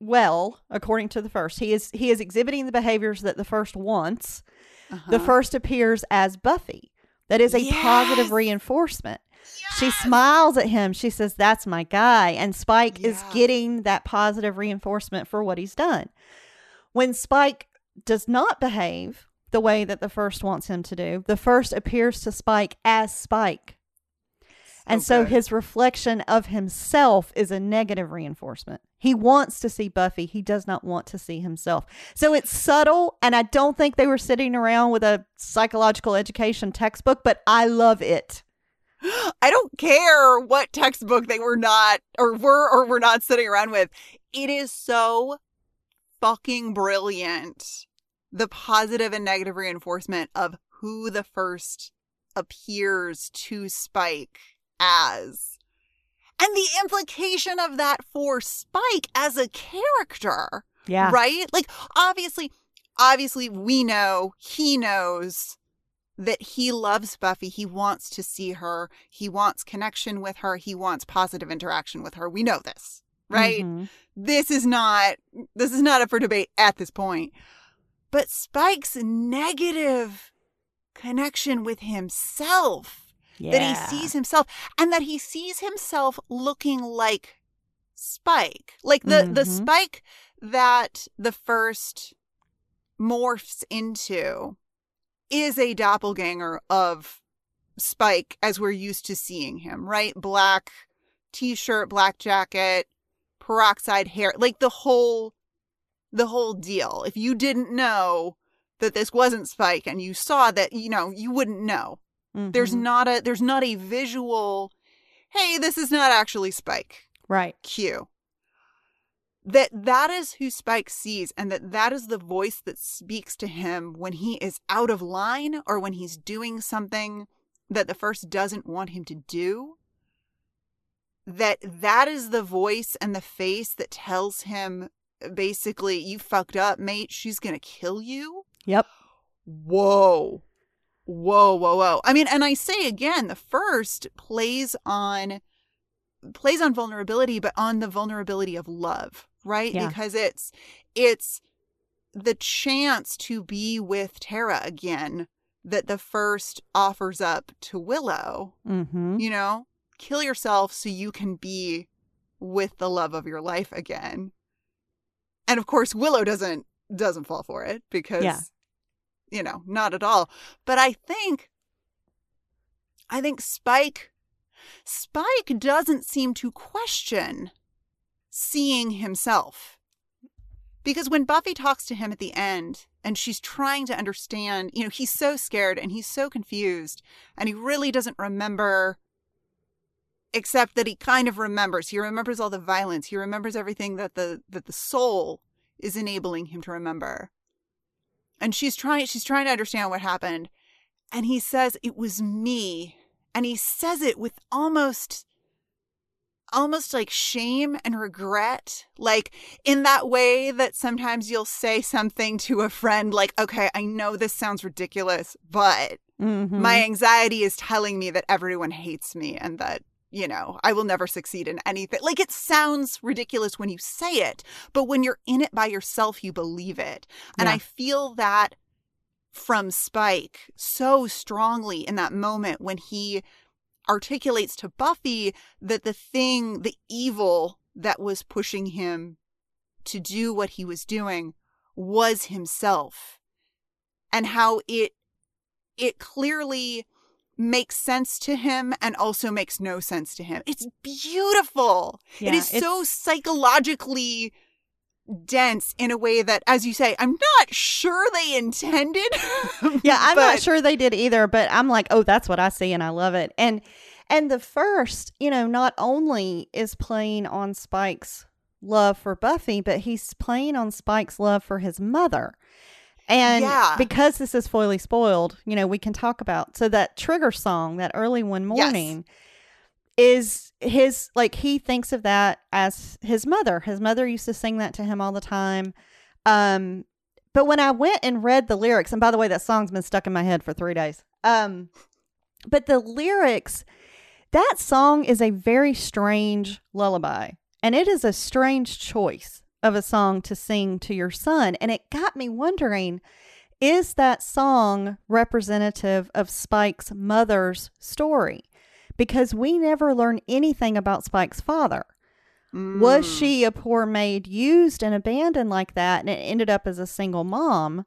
well, according to the first, he is he is exhibiting the behaviors that the first wants. The Uh-huh. first appears as Buffy. That is a Yes! positive reinforcement. She smiles at him. She says, "That's my guy." And Spike is getting that positive reinforcement for what he's done. When Spike does not behave the way that the first wants him to do, the first appears to Spike as Spike. And so his reflection of himself is a negative reinforcement. He wants to see Buffy. He does not want to see himself. So it's subtle. And I don't think they were sitting around with a psychological education textbook, but I love it. <gasps> I don't care what textbook they were not or were or were not sitting around with. It is so fucking brilliant. The positive and negative reinforcement of who the first appears to Spike as. And the implication of that for Spike as a character. Yeah. Right? Like obviously obviously we know he knows that he loves Buffy. He wants to see her. He wants connection with her. He wants positive interaction with her. We know this, right? Mhm. This is not this is not up for debate at this point. But Spike's negative connection with himself Yeah. that he sees himself and that he sees himself looking like Spike. Like the the Mhm. Spike that the first morphs into is a doppelganger of Spike as we're used to seeing him, right? Black t-shirt, black jacket, peroxide hair, like the whole the whole deal. If you didn't know that this wasn't Spike and you saw that, you know, you wouldn't know there's Mhm. not a there's not a visual hey this is not actually spike right. cue that that is who spike sees and that that is the voice that speaks to him when he is out of line or when he's doing something that the first doesn't want him to do that that is the voice and the face that tells him basically you fucked up mate she's going to kill you Yep. whoa whoa whoa whoa i mean and i say again the first plays on plays on vulnerability but on the vulnerability of love right Yeah. because it's it's the chance to be with tara again that the first offers up to willow Mm-hmm. you know kill yourself so you can be with the love of your life again and of course willow doesn't doesn't fall for it because Yeah. You know, not at all. But I think, I think Spike, Spike doesn't seem to question seeing himself. Because when Buffy talks to him at the end and she's trying to understand, you know, he's so scared and he's so confused and he really doesn't remember except that he kind of remembers. He remembers all the violence. He remembers everything that the that the soul is enabling him to remember. And she's trying she's trying to understand what happened. And he says it was me. And he says it with almost almost like shame and regret. Like in that way that sometimes you'll say something to a friend like, "Okay, I know this sounds ridiculous, but Mhm. my anxiety is telling me that everyone hates me and that you know i will never succeed in anything like it sounds ridiculous when you say it but when you're in it by yourself you believe it and Yeah. i feel that from spike so strongly in that moment when he articulates to buffy that the thing the evil that was pushing him to do what he was doing was himself and how it it clearly makes sense to him and also makes no sense to him. It's beautiful. Yeah, it is so psychologically dense in a way that, as you say, I'm not sure they intended. <laughs> Yeah, I'm not sure they did either, but I'm like, oh, that's what I see, and I love it. And and the first, you know, not only is playing on Spike's love for Buffy, but he's playing on Spike's love for his mother. And Yeah. because this is fully spoiled, you know, we can talk about so that trigger song, that early one Yes. morning, is his like he thinks of that as his mother. His mother used to sing that to him all the time. Um, but when I went and read the lyrics, and by the way, that song's been stuck in my head for three days. Um, but the lyrics, that song is a very strange lullaby, and it is a strange choice of a song to sing to your son. And it got me wondering is that song representative of Spike's mother's story? Because we never learn anything about Spike's father. Was Mm. she a poor maid used and abandoned like that and it ended up as a single mom?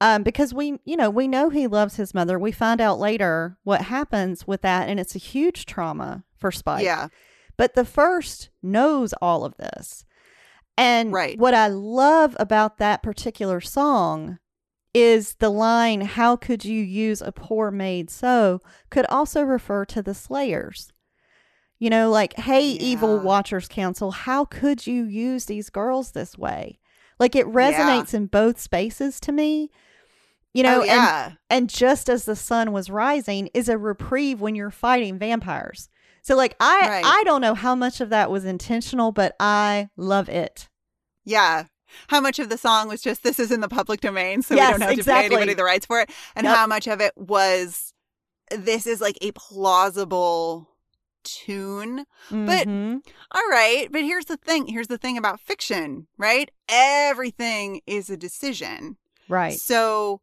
Um, because we, you know, we know he loves his mother. We find out later what happens with that, and it's a huge trauma for Spike. Yeah. But the first knows all of this. And Right. what I love about that particular song is the line, How could you use a poor maid so? could also refer to the Slayers. You know, like, hey, evil Watchers Council, how could you use these girls this way? Like, it resonates in both spaces to me. You oh, know, oh, yeah. and, and just as the sun was rising is a reprieve when you're fighting vampires. So, like, I Right. I don't know how much of that was intentional, but I love it. yeah. How much of the song was just this is in the public domain, so Yes, we don't have to pay anybody the rights for it, and Yep. how much of it was this is like a plausible tune. But- Mhm. All right, but here's the thing. Here's the thing about fiction, right? Everything is a decision. right, So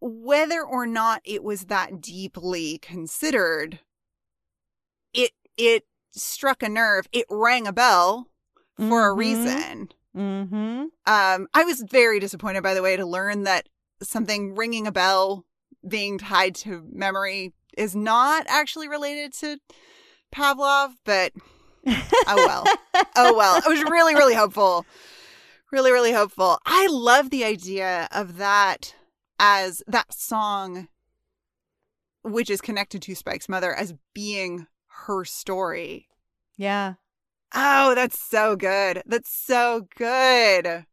whether or not it was that deeply considered, it struck a nerve. It rang a bell for a Mhm. reason. mm-hmm. Um, I was very disappointed, by the way, to learn that something ringing a bell being tied to memory is not actually related to Pavlov, but oh well. oh well. It was really, really hopeful. Really, really hopeful. I love the idea of that as that song, which is connected to Spike's mother, as being her story. yeah. Oh, that's so good. That's so good.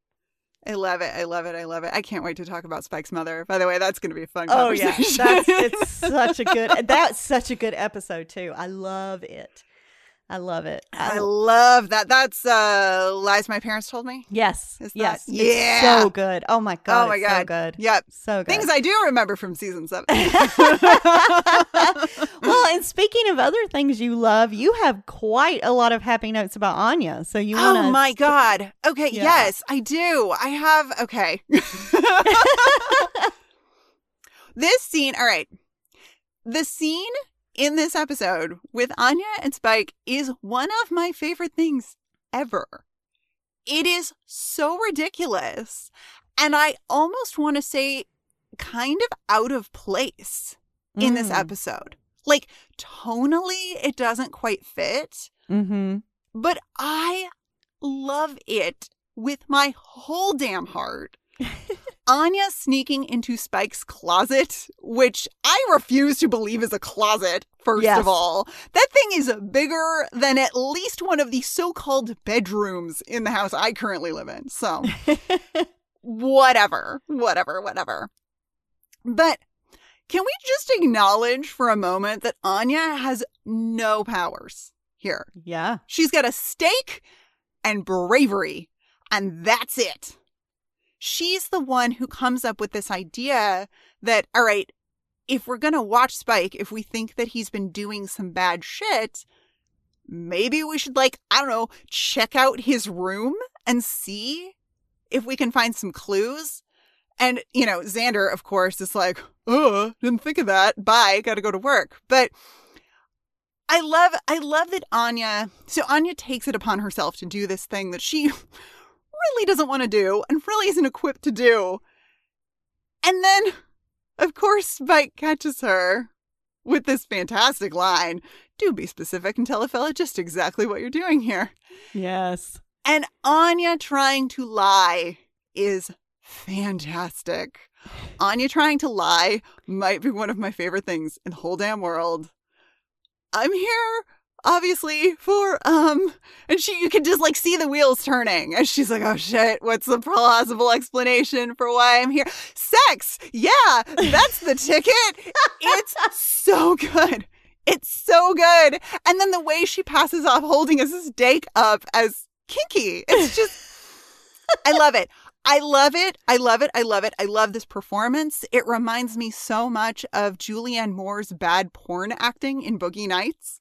I love it. I love it. I love it. I can't wait to talk about Spike's mother. By the way, that's going to be a fun Oh yeah, that's it's such a good. <laughs> That's such a good episode too. I love it. I love it. I love that. That's uh lies my parents told me. yes, that- yes, It's Yeah. so good. Oh my god, oh my god. so good. Yep. So good. Things I do remember from season 7. <laughs> <laughs> well, and speaking of other things you love, you have quite a lot of happy notes about Anya. So you? Oh my god. Okay, Yeah. yes, I do. I have okay. <laughs> this scene, all right. The scene in this episode with Anya and Spike is one of my favorite things ever. It is so ridiculous. And I almost want to say kind of out of place in this Mm. episode. Like tonally, it doesn't quite fit, Mm-hmm. but I love it with my whole damn heart. <laughs> Anya sneaking into Spike's closet, which I refuse to believe is a closet, first Yes. of all. That thing is bigger than at least one of the so called bedrooms in the house I currently live in. So, <laughs> whatever, whatever, whatever. But can we just acknowledge for a moment that Anya has no powers here? yeah. She's got a stake and bravery, and that's it. She's the one who comes up with this idea that, all right, if we're going to watch Spike, if we think that he's been doing some bad shit, maybe we should, like, I don't know, check out his room and see if we can find some clues. And, you know, Xander, of course, is like, oh, didn't think of that. Bye, gotta go to work. But I love I love that Anya so Anya takes it upon herself to do this thing that she really doesn't want to do and really isn't equipped to do. And then of course Spike catches her with this fantastic line. Do be specific and tell a fella just exactly what you're doing here. Yes. And Anya trying to lie is fantastic. <sighs> Anya trying to lie might be one of my favorite things in the whole damn world. I'm here obviously for um and she you can just like see the wheels turning and she's like oh shit what's the plausible explanation for why i'm here sex yeah that's the ticket it's so good it's so good and then the way she passes off holding his stake up as kinky it's just i love it I love it. I love it. I love it. I love this performance. It reminds me so much of Julianne Moore's bad porn acting in Boogie Nights.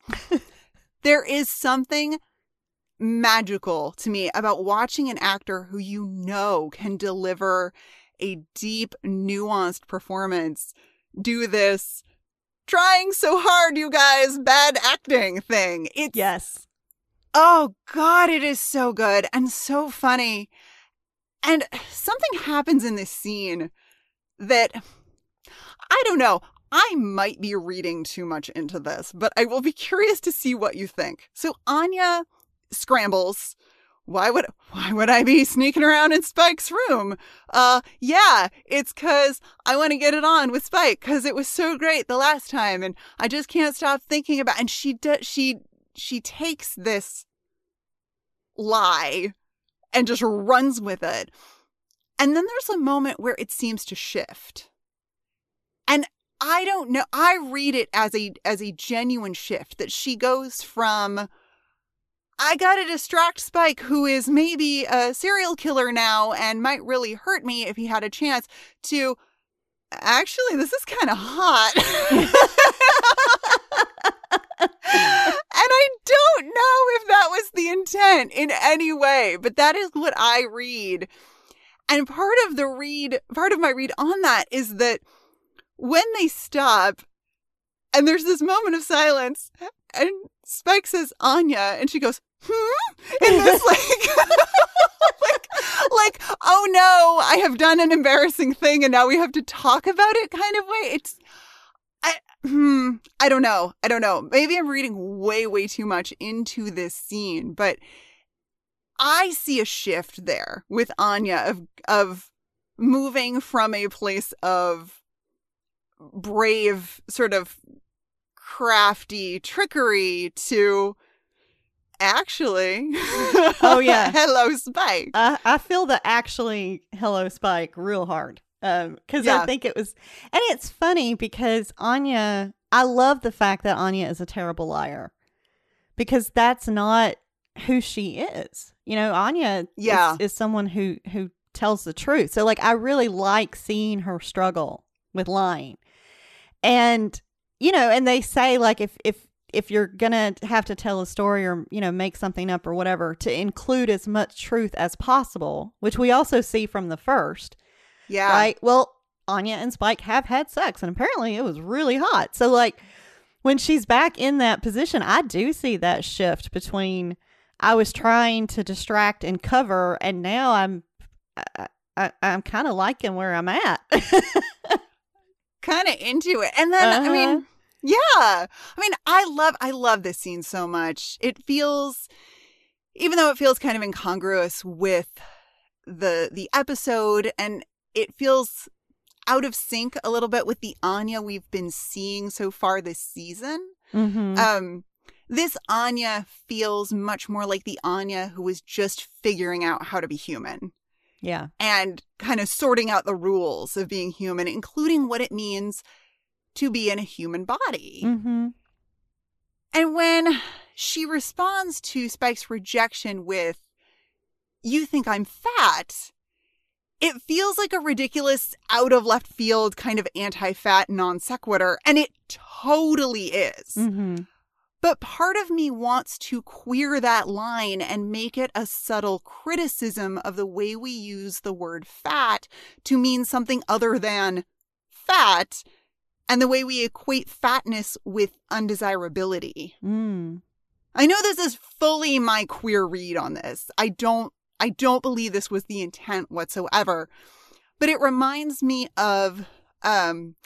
There is something magical to me about watching an actor who you know can deliver a deep, nuanced performance do this trying so hard, you guys, bad acting thing. It's Yes. Oh God, it is so good and so funny. And something happens in this scene that I don't know. I might be reading too much into this, but I will be <laughs> curious to see what you think. So Anya scrambles. Why would why would I be sneaking around in Spike's room? Uh yeah, it's cuz I want to get it on with Spike cuz it was so great the last time and I just can't stop thinking about and she does she she takes this lie and just runs with it. And then there's a moment where it seems to shift. And I don't know, I read it as a as a genuine shift that she goes from I got to distract Spike who is maybe a serial killer now and might really hurt me if he had a chance to actually this is kind of hot. <laughs> and I don't know if that was the intent in any way, but that is what I read. And part of the read, part of my read on that is that when they stop and there's this moment of silence and Spike says Anya and she goes, hmm? In this <laughs> like, <laughs> like, like, oh no, I have done an embarrassing thing and now we have to talk about it kind of way. It's, I, hmm, I don't know. I don't know. Maybe I'm reading way, way too much into this scene, but I see a shift there with Anya of of moving from a place of brave, sort of crafty trickery to actually Oh, <laughs> yeah. hello spike I, I feel the actually hello spike real hard um because Yeah. i think it was and it's funny because anya i love the fact that anya is a terrible liar because that's not who she is you know anya Yeah. is, is someone who who tells the truth so like i really like seeing her struggle with lying and you know and they say like if if if you're gonna have to tell a story or you know make something up or whatever to include as much truth as possible which we also see from the first yeah. right? Well anya and spike have had sex and apparently it was really hot. So like when she's back in that position i do see that shift between i was trying to distract and cover and now i'm I, I, i'm kind of liking where i'm at <laughs> kind of into it. And then, I mean, Uh-huh. yeah. I mean, I love, I love this scene so much. It feels, even though it feels kind of incongruous with the the episode, and it feels out of sync a little bit with the Anya we've been seeing so far this season. Mm-hmm. Um, this Anya feels much more like the Anya who was just figuring out how to be human yeah. and kind of sorting out the rules of being human, including what it means to be in a human body. Mm-hmm. And when she responds to Spike's rejection with, You think I'm fat? It feels like a ridiculous, out of left field kind of anti fat non sequitur, and it totally is. Mm-hmm. But part of me wants to queer that line and make it a subtle criticism of the way we use the word fat to mean something other than fat and the way we equate fatness with undesirability. Mm. I know this is fully my queer read on this. I don't I don't believe this was the intent whatsoever. But it reminds me of um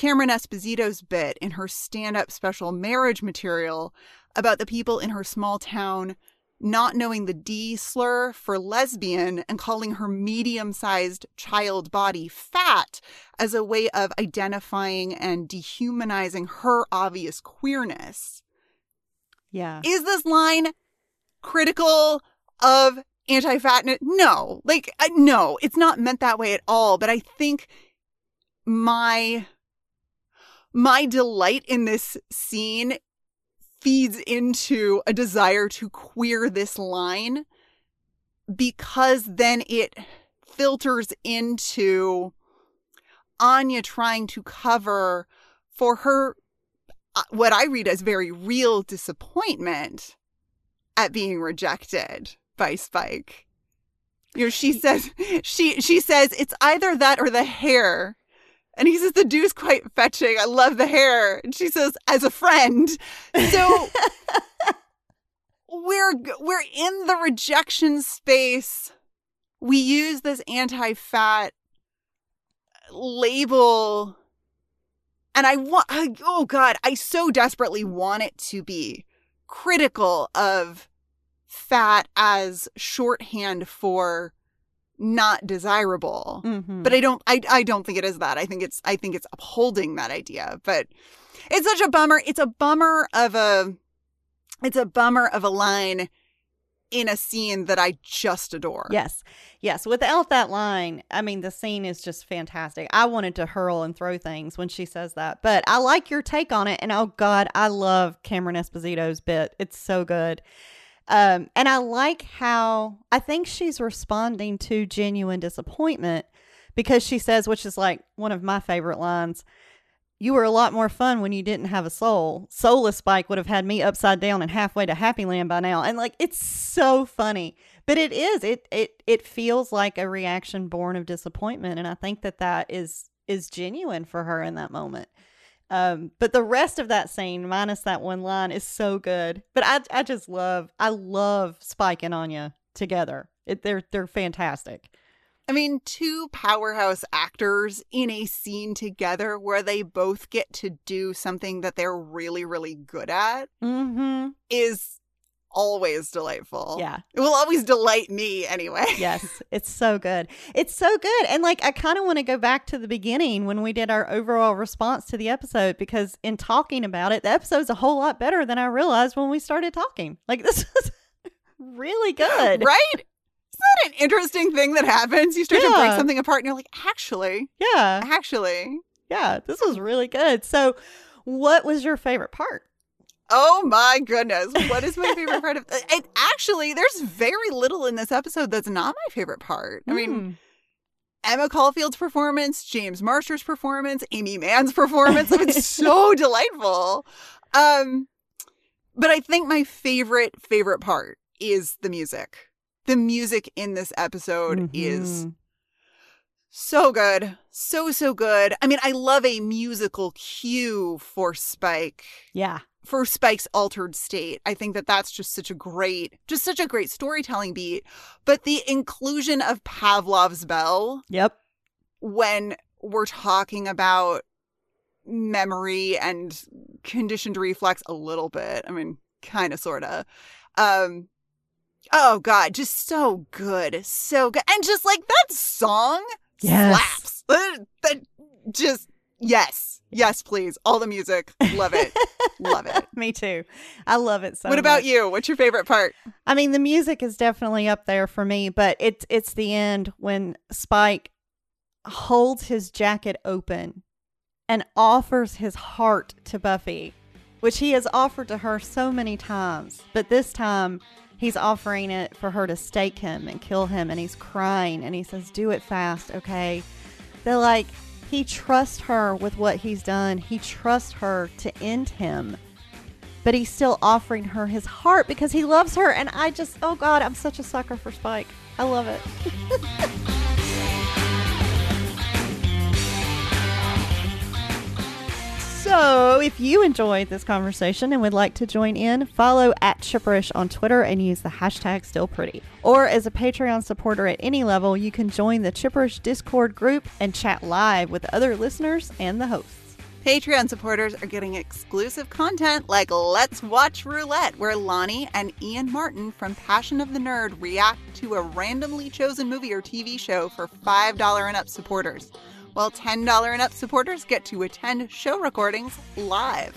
Cameron Esposito's bit in her stand-up special marriage material about the people in her small town not knowing the D slur for lesbian and calling her medium-sized child body fat as a way of identifying and dehumanizing her obvious queerness. Yeah. Is this line critical of anti-fatness? No. Like no, it's not meant that way at all, but I think my my delight in this scene feeds into a desire to queer this line because then it filters into Anya trying to cover for her uh, what I read as very real disappointment at being rejected by Spike. You know, she says she she says it's either that or the hair. And he says the dude's quite fetching. I love the hair. And she says, as a friend. So <laughs> we're we're in the rejection space. We use this anti-fat label and I want I, oh god, I so desperately want it to be critical of fat as shorthand for not desirable. Mm-hmm. But I don't I I don't think it is that. I think it's I think it's upholding that idea. But it's such a bummer. It's a bummer of a it's a bummer of a line in a scene that I just adore. Yes. Yes. Without that line, I mean, the scene is just fantastic. I wanted to hurl and throw things when she says that, but I like your take on it. And oh, God, I love Cameron Esposito's bit. It's so good. Um, and I like how I think she's responding to genuine disappointment because she says, which is like one of my favorite lines. You were a lot more fun when you didn't have a soul. Soulless Spike would have had me upside down and halfway to Happy Land by now. And like it's so funny. But it is. It it it feels like a reaction born of disappointment and I think that that is is genuine for her in that moment. Um, but the rest of that scene, minus that one line, is so good. But I, I just love, I love Spike and Anya together. It, they're, they're fantastic. I mean, two powerhouse actors in a scene together where they both get to do something that they're really, really good at Mm-hmm. is always delightful. Yeah. It will always delight me anyway. <laughs> Yes, it's so good. It's so good. And like I kind of want to go back to the beginning when we did our overall response to the episode because in talking about it, the episode's a whole lot better than I realized when we started talking. Like <laughs> this is really good. Right? Isn't that an interesting thing that happens? You start to break something apart and you're like, actually, Yeah. actually. Yeah, this was really good. So, what was your favorite part? Oh my goodness. What is my favorite part of it? Actually, there's very little in this episode that's not my favorite part. I mean, Mm. Emma Caulfield's performance, James Marsters' performance, Aimee Mann's performance. It's so <laughs> delightful. Um, but I think my favorite, favorite part is the music. The music in this episode is Mhm. so good. So, so good. I mean, I love a musical cue for Spike yeah, for Spike's altered state. I think that that's just such a great, just such a great storytelling beat. But the inclusion of Pavlov's bell yep, when we're talking about memory and conditioned reflex a little bit. I mean, kind of, sort of. Um, oh God, just so good, so good, and just like that song Yes. slaps. Uh, That just yes, yes, please. All the music, love it, love it. <laughs> Me too. I love it so what about much. you? What's your favorite part? I mean, the music is definitely up there for me, but it's it's the end when Spike holds his jacket open and offers his heart to Buffy, which he has offered to her so many times, but this time he's offering it for her to stake him and kill him and he's crying and he says, "Do it fast, okay?" They're like he trusts her with what he's done. He trusts her to end him but he's still offering her his heart because he loves her. And I just, oh God, I'm such a sucker for Spike. I love it. <laughs> so, if you enjoyed this conversation and would like to join in, follow at Chipperish on Twitter and use the hashtag StillPretty. Or as a Patreon supporter at any level, you can join the Chipperish Discord group and chat live with other listeners and the hosts. Patreon supporters are getting exclusive content like Let's Watch Roulette, where Lani and Ian Martin from Passion of the Nerd react to a randomly chosen movie or TV show for $5 and up supporters, while $10 and up supporters get to attend show recordings live.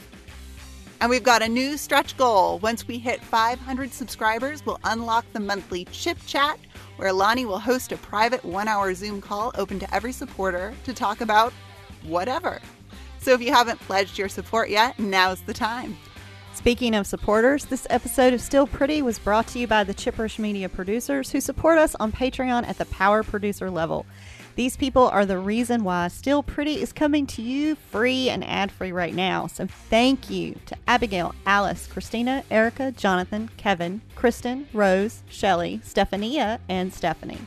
And we've got a new stretch goal. Once we hit 500 subscribers, we'll unlock the monthly Chip Chat, where Lani will host a private one hour Zoom call open to every supporter to talk about whatever. So if you haven't pledged your support yet, now's the time. Speaking of supporters, this episode of Still Pretty was brought to you by the Chipperish Media producers who support us on Patreon at the power producer level. These people are the reason why Still Pretty is coming to you free and ad free right now. So thank you to Abigail, Alice, Christina, Erica, Jonathan, Kevin, Kristen, Rose, Shelley, Stephania, and Stephanie.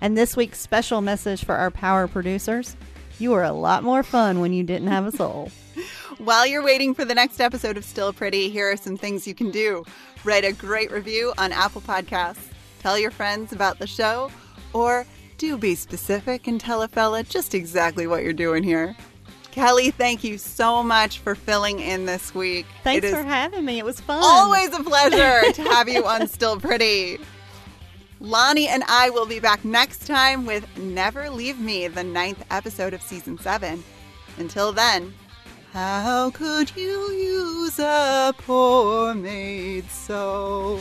And this week's special message for our power producers you were a lot more fun when you didn't have a soul. <laughs> While you're waiting for the next episode of Still Pretty, here are some things you can do. Write a great review on Apple Podcasts. Tell your friends about the show, or do be specific and tell a fella just exactly what you're doing here. Kelly, thank you so much for filling in this week. Thanks for having me. It was fun. always a pleasure <laughs> to have you on Still Pretty. Lani and I will be back next time with Never Leave Me, the ninth episode of season seven. Until then, how could you use a poor maid so?